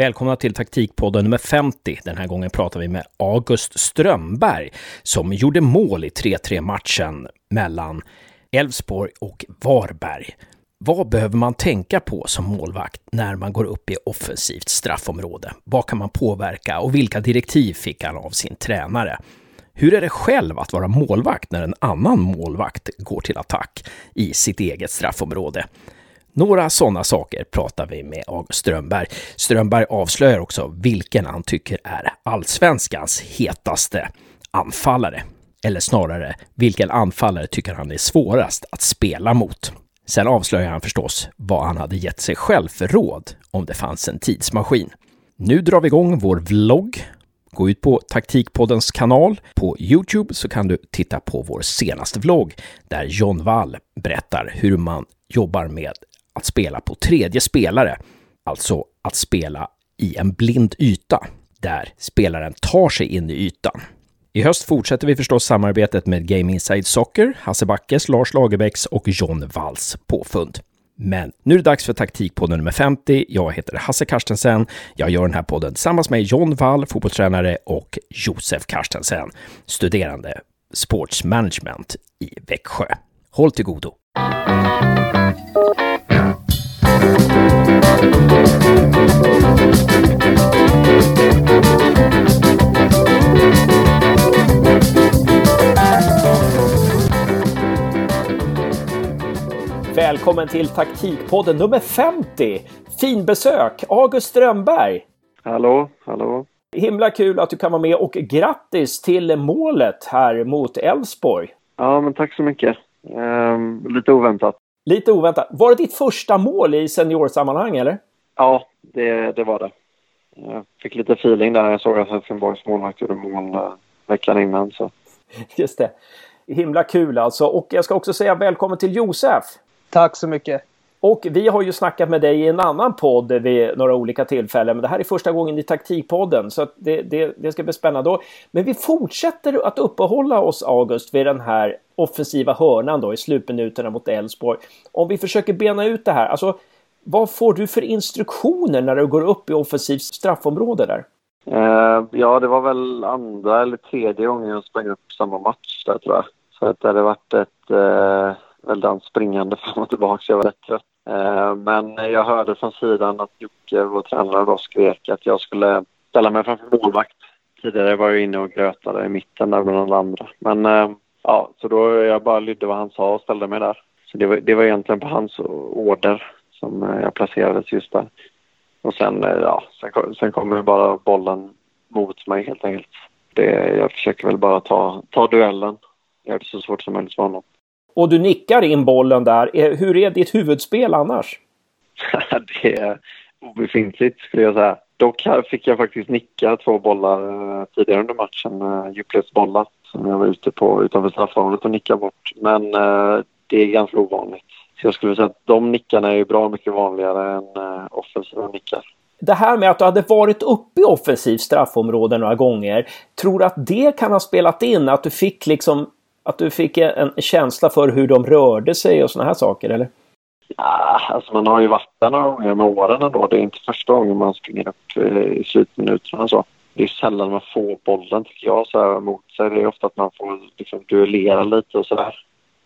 Välkomna till taktikpodden nummer 50. Den här gången pratar vi med August Strömberg som gjorde mål i 3-3 matchen mellan Elfsborg och Varberg. Vad behöver man tänka på som målvakt när man går upp i offensivt straffområde? Vad kan man påverka och vilka direktiv fick han av sin tränare? Hur är det själv att vara målvakt när en annan målvakt går till attack i sitt eget straffområde? Några sådana saker pratar vi med August Strömberg. Strömberg avslöjar också vilken han tycker är allsvenskans hetaste anfallare. Eller snarare, vilken anfallare tycker han är svårast att spela mot? Sen avslöjar han förstås vad han hade gett sig själv för råd om det fanns en tidsmaskin. Nu drar vi igång vår vlogg. Gå ut på Taktikpoddens kanal. På Youtube så kan du titta på vår senaste vlogg där John Wall berättar hur man jobbar med att spela på tredje spelare, alltså att spela i en blind yta där spelaren tar sig in i ytan. I höst fortsätter vi förstås samarbetet med Game Inside Soccer, Hasse Backes, Lars Lagerbäcks och John Walls påfund. Men nu är det dags för taktikpodden nummer 50. Jag heter Hasse Karstensen. Jag gör den här podden tillsammans med John Wall, fotbollstränare, och Josef Karstensen, studerande sportsmanagement i Växjö. Håll till godo! Välkommen till taktikpodden nummer 50. Finbesök, August Strömberg. Hallå, hallå. Himla kul att du kan vara med och grattis till målet här mot Elfsborg. Ja, men tack så mycket. Ehm, lite oväntat. Lite oväntat. Var det ditt första mål i seniorsammanhang eller? Ja, det, det var det. Jag fick lite feeling där. Jag såg att Helsingborgs målvakt gjorde mål eh, veckan innan. Så. Just det. Himla kul alltså. Och jag ska också säga välkommen till Josef. Tack så mycket. Och vi har ju snackat med dig i en annan podd vid några olika tillfällen. Men det här är första gången i Taktikpodden. Så det, det, det ska bli spännande. Men vi fortsätter att uppehålla oss, August, vid den här offensiva hörnan då i slutminuterna mot Elfsborg. Om vi försöker bena ut det här. Alltså, vad får du för instruktioner när du går upp i offensivt straffområde där? Uh, ja, det var väl andra eller tredje gången jag sprang upp samma match där tror jag. Så att det hade varit ett uh, väldigt springande fram och tillbaka. Jag var rätt trött. Uh, men jag hörde från sidan att Jocke, vår tränare, då skrek att jag skulle ställa mig framför målvakt. Tidigare var jag inne och grötade i mitten där bland andra. Men ja, så då jag bara lydde vad han sa och ställde mig där. Så det var, det var egentligen på hans order som eh, jag placerades just där. Och sen, eh, ja, sen, sen kommer bara bollen mot mig helt enkelt. Det, jag försöker väl bara ta, ta duellen. Gör det så svårt som möjligt för honom. Och du nickar in bollen där. Eh, hur är ditt huvudspel annars? det är obefintligt skulle jag säga. Dock här fick jag faktiskt nicka två bollar tidigare under matchen, djupledsbollar som jag var ute på utanför straffområdet och nickade bort. Men det är ganska ovanligt. Så jag skulle säga att de nickarna är ju bra mycket vanligare än uh, offensiva nickar. Det här med att du hade varit uppe i offensivt straffområde några gånger. Tror du att det kan ha spelat in? Att du fick liksom att du fick en känsla för hur de rörde sig och såna här saker eller? Ja, alltså man har ju varit där några gånger med åren ändå. Det är inte första gången man springer upp eh, i slutminuterna så. Det är sällan man får bollen tycker jag så här mot sig. Det är ofta att man får liksom duellera lite och sådär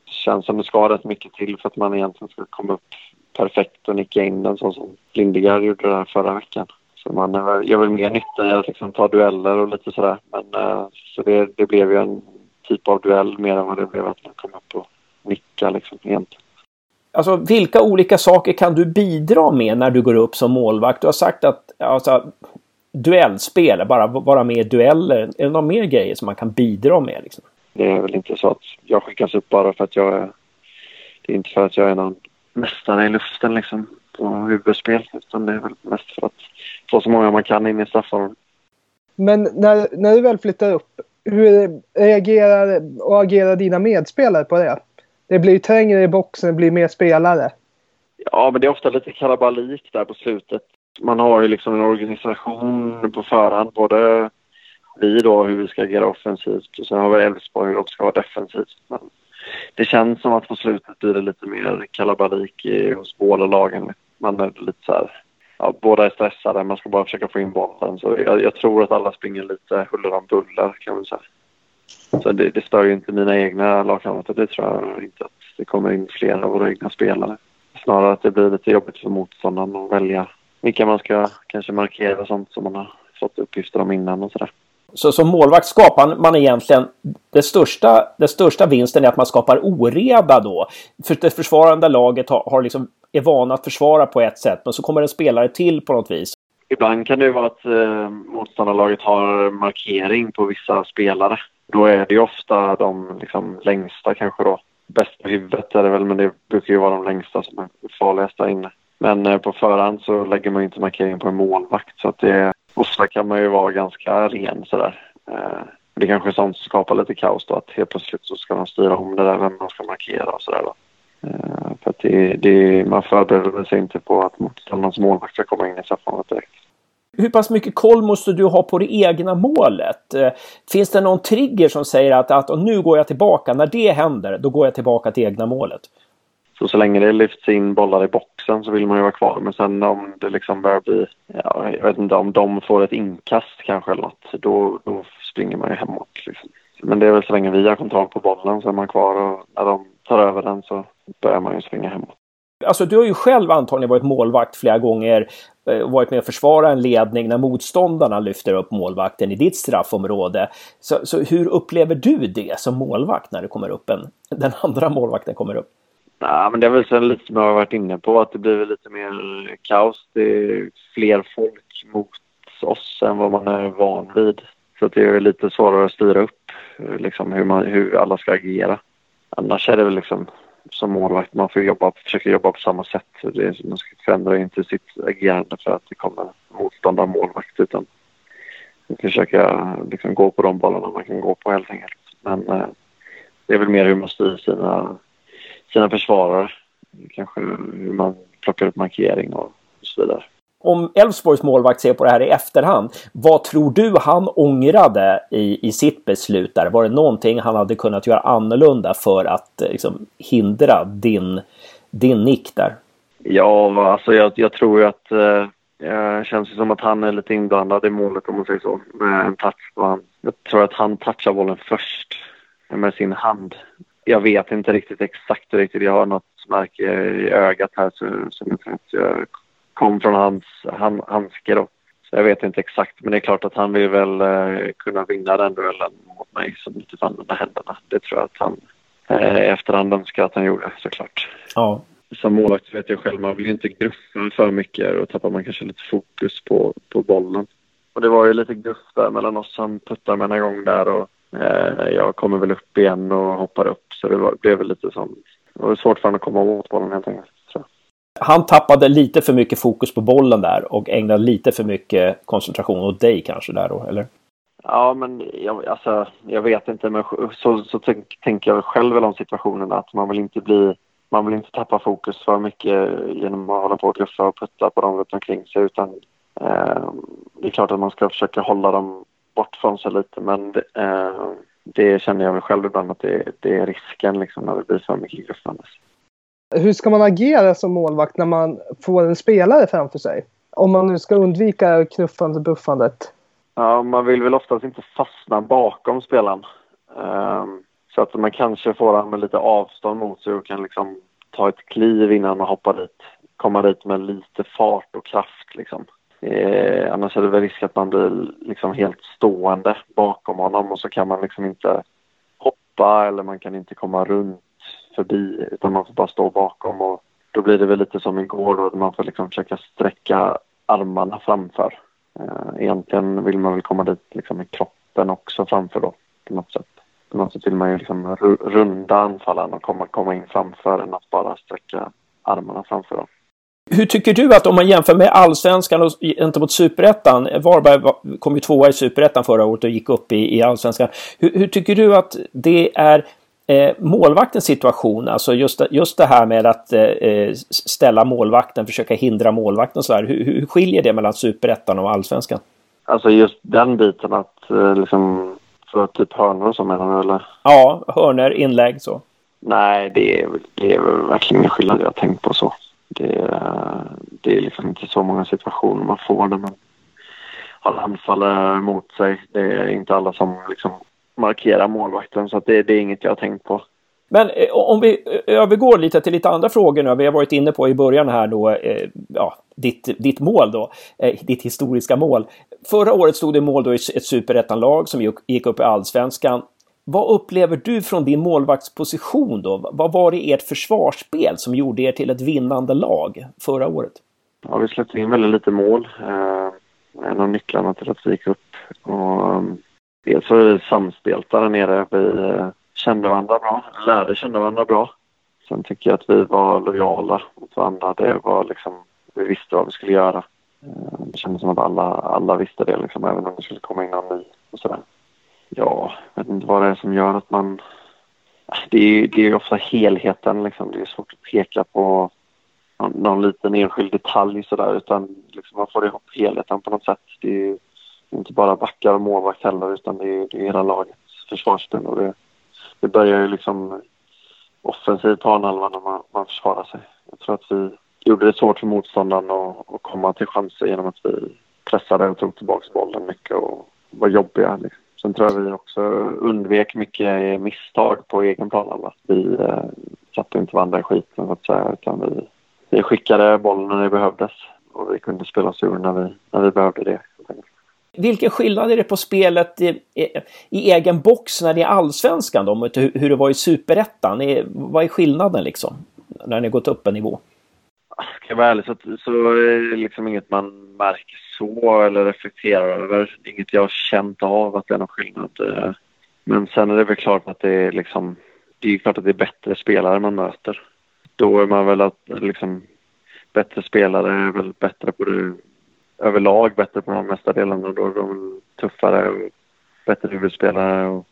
känns som det ska rätt mycket till för att man egentligen ska komma upp perfekt och nicka in den så som Lindegard gjorde den förra veckan. Så man eh, gör väl mer nytta i att liksom ta dueller och lite sådär. Men, uh, så det, det blev ju en typ av duell mer än vad det blev att man kom upp och nicka liksom egentligen. Alltså vilka olika saker kan du bidra med när du går upp som målvakt? Du har sagt att alltså, duellspel, bara vara med i dueller. Är det några mer grejer som man kan bidra med? Liksom? Det är väl inte så att jag skickas upp bara för att jag är... Det är inte för att jag är någon mästare i luften liksom på huvudspel utan det är väl mest för att få så många man kan in i straffområdet. Men när, när du väl flyttar upp, hur reagerar och agerar dina medspelare på det? Det blir trängre i boxen, det blir mer spelare. Ja, men det är ofta lite kalabalik där på slutet. Man har ju liksom en organisation på förhand, både vi då hur vi ska agera offensivt och sen har vi Elfsborg hur de ska vara defensivt. Men det känns som att på slutet blir det lite mer kalabalik hos båda lagen. Man är lite så här, ja, båda är stressade, man ska bara försöka få in bollen. Så jag, jag tror att alla springer lite huller om buller kan man säga. Så det, det stör ju inte mina egna lagkamrater. Det tror jag inte att det kommer in fler av våra egna spelare. Snarare att det blir lite jobbigt för motståndaren att välja vilka man ska kanske markera och sånt som man har fått uppgifter om innan och sådär. Så som målvakt skapar man egentligen det största, det största vinsten är att man skapar oreda då. För det försvarande laget har, har liksom, är vana att försvara på ett sätt men så kommer en spelare till på något vis. Ibland kan det vara att eh, motståndarlaget har markering på vissa spelare. Då är det ju ofta de liksom, längsta kanske då. Bästa huvudet är det väl men det brukar ju vara de längsta som är farligast där inne. Men eh, på förhand så lägger man inte markering på en målvakt så att det ofta kan man ju vara ganska ren sådär. Eh, det kanske är sånt som skapar lite kaos då att helt plötsligt så ska man styra om det där vem man ska markera och sådär då. Eh, för att det, det, man förbereder sig inte på att motståndarens målvakt ska komma in i straffområdet direkt. Hur pass mycket koll måste du ha på det egna målet? Eh, finns det någon trigger som säger att, att nu går jag tillbaka, när det händer, då går jag tillbaka till egna målet? Så så länge det lyfts in bollar i boxen så vill man ju vara kvar. Men sen om det liksom börjar bli, ja, jag vet inte om de får ett inkast kanske eller något, då, då springer man ju hemåt. Liksom. Men det är väl så länge vi har kontroll på bollen så är man kvar och när de tar över den så börjar man ju springa hemåt. Alltså du har ju själv antagligen varit målvakt flera gånger eh, och varit med och försvara en ledning när motståndarna lyfter upp målvakten i ditt straffområde. Så, så hur upplever du det som målvakt när det kommer upp en, den andra målvakten kommer upp? Nej, men det är väl så lite som jag har varit inne på att det blir lite mer kaos. Det är fler folk mot oss än vad man är van vid. Så det är lite svårare att styra upp eh, liksom, hur, man, hur alla ska agera. Annars är det väl liksom som målvakt, man får jobba, försöka jobba på samma sätt. Det, man ska förändra inte sitt agerande för att det kommer motståndare målvakt utan försöka liksom, gå på de bollarna man kan gå på helt enkelt. Men eh, det är väl mer hur man styr sina sina försvarare. Kanske hur man plockar upp markering och så vidare. Om Elfsborgs målvakt ser på det här i efterhand, vad tror du han ångrade i, i sitt beslut där? Var det någonting han hade kunnat göra annorlunda för att eh, liksom, hindra din, din nick där? Ja, alltså jag, jag tror ju att eh, det känns som att han är lite inblandad i målet om man säger så. Med en touch. Jag tror att han touchar bollen först med sin hand jag vet inte riktigt exakt riktigt. Jag har något märke i ögat här som jag tror att kom från hans han, handske då. Så jag vet inte exakt, men det är klart att han vill väl eh, kunna vinna den duellen mot mig som inte får använda händerna. Det tror jag att han eh, efterhand önskar att han gjorde såklart. Ja. Som målvakt vet jag själv, man vill inte gruffa för mycket och tappar man kanske lite fokus på, på bollen. Och det var ju lite gruff där mellan oss. Han puttade mig en gång där och Eh, jag kommer väl upp igen och hoppar upp så det var, blev väl lite som... Det var svårt för honom att komma åt bollen helt enkelt. Han tappade lite för mycket fokus på bollen där och ägnade lite för mycket koncentration åt dig kanske där då, eller? Ja, men jag, alltså, jag vet inte, men så, så tänk, tänker jag själv i de situationerna att man vill inte bli man vill inte tappa fokus för mycket genom att hålla på och gruffa och putta på dem runt omkring sig utan eh, det är klart att man ska försöka hålla dem bort från sig lite men eh, det känner jag väl själv ibland att det, det är risken liksom när det blir för mycket gruffandes. Hur ska man agera som målvakt när man får en spelare framför sig? Om man nu ska undvika knuffandet och buffandet. Ja, man vill väl oftast inte fastna bakom spelaren. Um, så att man kanske får honom med lite avstånd mot sig och kan liksom ta ett kliv innan man hoppar dit. Komma dit med lite fart och kraft liksom. Eh, annars är det väl risk att man blir liksom helt stående bakom honom och så kan man liksom inte hoppa eller man kan inte komma runt förbi utan man får bara stå bakom och då blir det väl lite som igår då man får liksom försöka sträcka armarna framför. Eh, egentligen vill man väl komma dit liksom med kroppen också framför då på något sätt. På något sätt vill man ju liksom runda anfallaren och komma, komma in framför än att bara sträcka armarna framför dem. Hur tycker du att om man jämför med allsvenskan och gentemot superettan? Varberg kom ju tvåa i superettan förra året och gick upp i, i allsvenskan. Hur, hur, tycker du att det är eh, målvaktens situation? Alltså just, just det här med att eh, ställa målvakten, försöka hindra målvakten och så här. Hur, hur skiljer det mellan superettan och allsvenskan? Alltså just den biten att eh, liksom för typ hörnor och så menar du eller? Ja, hörnor, inlägg så. Nej, det är, det är verkligen ingen skillnad jag tänkt på så. Det, det är liksom inte så många situationer man får när man har anfallare mot sig. Det är inte alla som liksom markerar målvakten så det, det är inget jag har tänkt på. Men eh, om vi eh, övergår lite till lite andra frågor nu. Vi har varit inne på i början här då, eh, ja, ditt, ditt mål då, ditt historiska mål. Förra året stod det mål då i ett superettanlag som gick upp i allsvenskan. Vad upplever du från din målvaktsposition då? Vad var det i ert försvarsspel som gjorde er till ett vinnande lag förra året? Ja, vi släppte in väldigt lite mål. Eh, en av nycklarna till att vi gick upp. Och, mm, dels var vi samspelta där nere. Vi eh, kände varandra bra, lärde känna varandra bra. Sen tycker jag att vi var lojala mot varandra. Det var liksom, vi visste vad vi skulle göra. Eh, det kändes som att alla, alla visste det, liksom, även om det skulle komma in någon ny och sådär. Ja, jag vet inte vad det är som gör att man... Det är, det är ofta helheten liksom. Det är svårt att peka på någon, någon liten enskild detalj sådär utan liksom man får ihop helheten på något sätt. Det är inte bara backar och målvakt heller utan det är, det är hela lagets försvarsspel och det, det börjar ju liksom offensivt planhalvan när man, man försvarar sig. Jag tror att vi gjorde det svårt för motståndaren att, att komma till chanser genom att vi pressade och tog tillbaka bollen mycket och var jobbiga. Liksom. Sen tror jag vi också undvek mycket misstag på egen planhalva. Vi eh, satte inte varandra i skiten så att säga utan vi, vi skickade bollen när det behövdes och vi kunde spela oss ur när vi, när vi behövde det. Vilken skillnad är det på spelet i, i, i egen box när det är allsvenskan då, mot hur det var i superettan? Vad är skillnaden liksom, när ni gått upp en nivå? Alltså, ska jag vara ärlig så, så är det liksom inget man märker så eller reflekterar över. Inget jag har känt av att det är någon skillnad. Eh. Men sen är det väl klart att det är liksom, det är klart att det är bättre spelare man möter. Då är man väl att liksom, bättre spelare är väl bättre på det överlag, bättre på de mesta delarna. Då är de tuffare och bättre huvudspelare och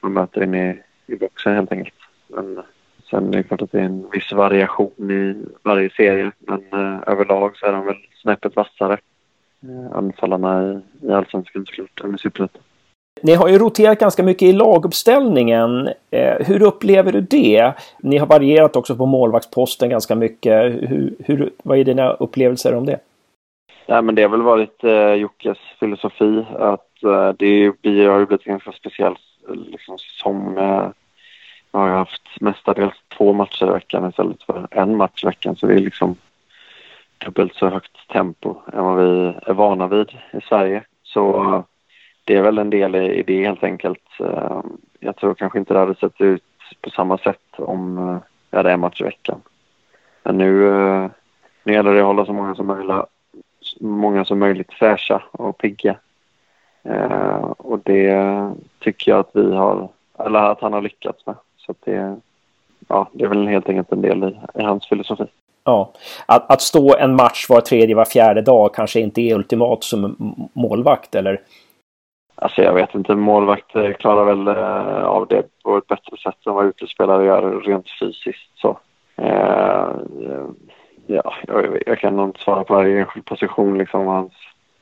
man möter in i, i boxen helt enkelt. Men sen är det klart att det är en viss variation i varje serie. Men eh, överlag så är de väl snäppet vassare. Eh, anfallarna i, i allsvenskan såklart, än i superettan. Ni har ju roterat ganska mycket i laguppställningen. Eh, hur upplever du det? Ni har varierat också på målvaktsposten ganska mycket. Hur, hur, vad är dina upplevelser om det? Ja, men det har väl varit eh, Jockes filosofi att eh, det blir, har blivit en ganska speciell liksom, säsong med jag har haft mestadels två matcher i veckan istället för en match i veckan så det är liksom dubbelt så högt tempo än vad vi är vana vid i Sverige. Så eh, det är väl en del i det helt enkelt. Eh, jag tror kanske inte det hade sett ut på samma sätt om eh, vi hade en match i veckan. Men nu, nu gäller det att hålla så många som möjligt, många som möjligt fräscha och pigga. Och det tycker jag att vi har, eller att han har lyckats med. Så det, ja, det är väl helt enkelt en del i, i hans filosofi. Ja, att, att stå en match var tredje, var fjärde dag kanske inte är ultimat som målvakt eller? Alltså jag vet inte, målvakt klarar väl eh, av det på ett bättre sätt än vad utespelare gör rent fysiskt. Så. Eh, ja, jag, jag, kan nog inte svara på varje enskild position, liksom hans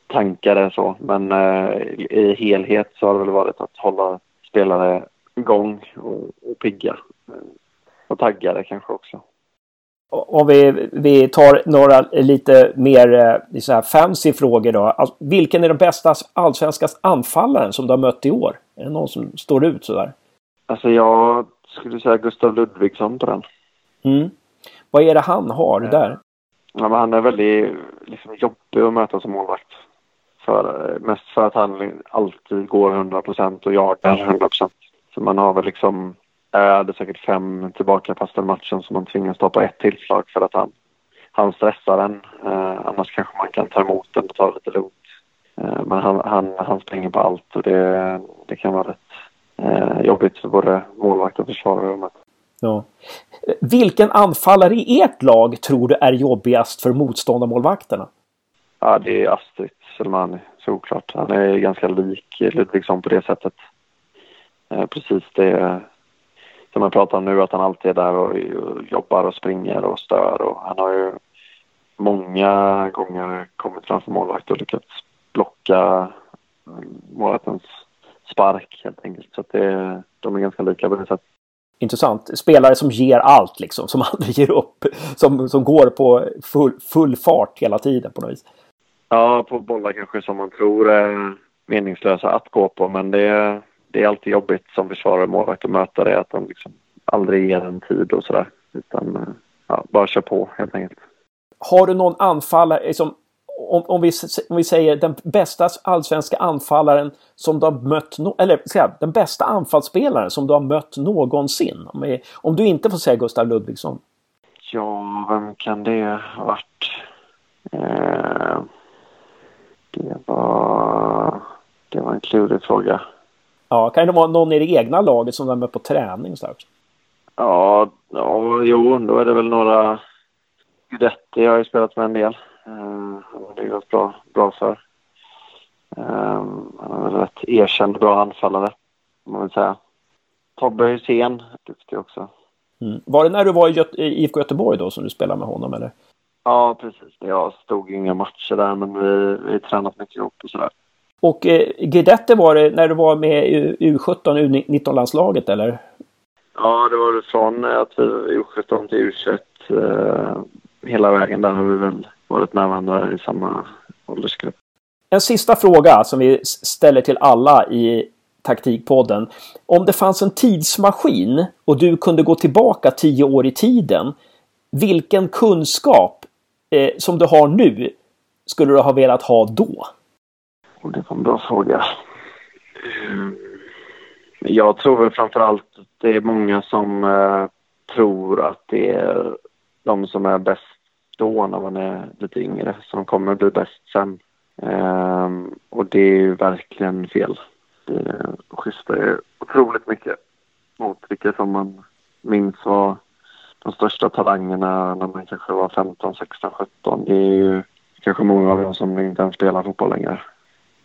tankar är så. Men eh, i helhet så har det väl varit att hålla spelare igång och, och pigga. Och taggade kanske också om vi, vi tar några lite mer eh, så här fancy frågor då. Alltså, vilken är den bästa allsvenska anfallaren som du har mött i år? Är det någon som står ut sådär? Alltså jag skulle säga Gustav Ludvigsson på den. Mm. Vad är det han har där? Ja, men han är väldigt liksom, jobbig att möta som målvakt. För, mest för att han alltid går 100 procent och jagar 100 procent. Så man har väl liksom jag hade säkert fem tillbakakastade matchen som man tvingas ta på ett tillslag för att han, han stressar en. Eh, annars kanske man kan ta emot den och ta det lite lugnt. Eh, men han, han, han springer på allt och det, det kan vara rätt eh, jobbigt för både målvakt och försvarare. Ja. Vilken anfallare i ert lag tror du är jobbigast för motståndarmålvakterna? Ja, det är Astrid Selmani, såklart. Han är ganska lik Ludvigsson på det sättet. Eh, precis det som jag pratar om nu, att han alltid är där och, jobbar och springer och stör. Och han har ju många gånger kommit framför målvakt och lyckats blocka målvaktens spark helt enkelt. Så att det, de är ganska lika på det sättet. intressant. Spelare som ger allt liksom, som aldrig ger upp. Som, som går på full, full fart hela tiden på något vis. Ja, på bollar kanske som man tror är meningslösa att gå på, men det det är alltid jobbigt som försvarare målvakt att möta det, att de liksom aldrig ger en tid och sådär. Utan ja, bara kör på helt enkelt. Har du någon anfallare, liksom, om, om, vi, om vi säger den bästa allsvenska anfallaren som du har mött, no eller ska den bästa anfallsspelaren som du har mött någonsin? Om, om du inte får säga Gustav Ludvigsson. Ja, vem kan det ha varit? Eh, det var, det var en klurig fråga. Ja, kan det vara någon i det egna laget som har mött på träning? Så Ja, ja, jo, då är det väl några Guidetti har ju spelat med en del. Uh, det har gått bra, bra för. Uh, han är väl rätt erkänd bra anfallare, om man vill säga. Tobbe Hysén, duktig också. Mm. Var det när du var i Göte IFK Göteborg då som du spelade med honom eller? Ja, precis. Jag stod inga matcher där men vi, vi tränat mycket ihop och sådär. Och eh, Guidetti var det när du var med i U17, U19-landslaget eller? Ja, det var det från att vi U17 till U21. Eh, hela vägen där har vi väl varit med varandra i samma åldersgrupp. En sista fråga som vi ställer till alla i Taktikpodden. Om det fanns en tidsmaskin och du kunde gå tillbaka tio år i tiden. Vilken kunskap eh, som du har nu skulle du ha velat ha då? Och det var en bra fråga. Eh, jag tror väl framför allt att det är många som eh, tror att det är de som är bäst då när man är lite yngre som kommer bli bäst sen. Ehm, och det är ju verkligen fel. Det skiftar otroligt mycket mot vilka som man minns var de största talangerna när man kanske var 15, 16, 17. Det är ju kanske många av dem som inte ens spelar fotboll längre.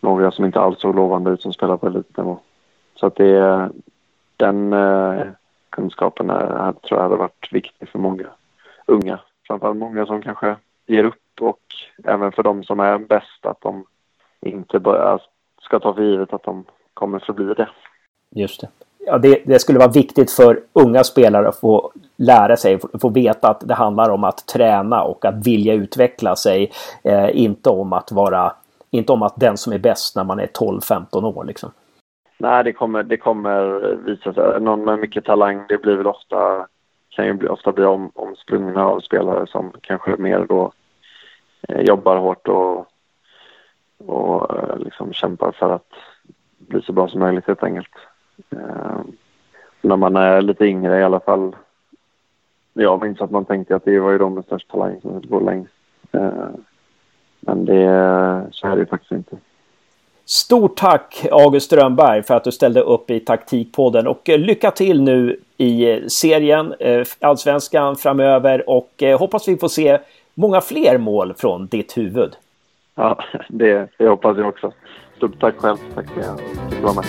Några som inte alls såg lovande ut som spelar på elitnivå. Så att det är den eh, kunskapen är, tror jag hade varit viktig för många unga framförallt många som kanske ger upp och även för de som är bäst att de inte börjar, ska ta för givet att de kommer förbli det. Just det. Ja, det, det, skulle vara viktigt för unga spelare att få lära sig, få, få veta att det handlar om att träna och att vilja utveckla sig. Eh, inte om att vara, inte om att den som är bäst när man är 12-15 år liksom. Nej, det kommer, det kommer visa sig. Någon med mycket talang, det blir väl ofta kan ju ofta bli om, omsprungna av spelare som kanske mer då eh, jobbar hårt och, och eh, liksom kämpar för att bli så bra som möjligt helt enkelt. Eh, när man är lite yngre i alla fall. Jag minns att man tänkte att det var ju de med störst talang som höll på längst. Eh, men det, så är det ju faktiskt inte. Stort tack August Strömberg för att du ställde upp i Taktikpodden och eh, lycka till nu i eh, serien, eh, allsvenskan framöver och hoppas vi får se många fler mål från ditt huvud. Ja, det, det hoppas jag också. Stort tack själv. Tack för att du var med.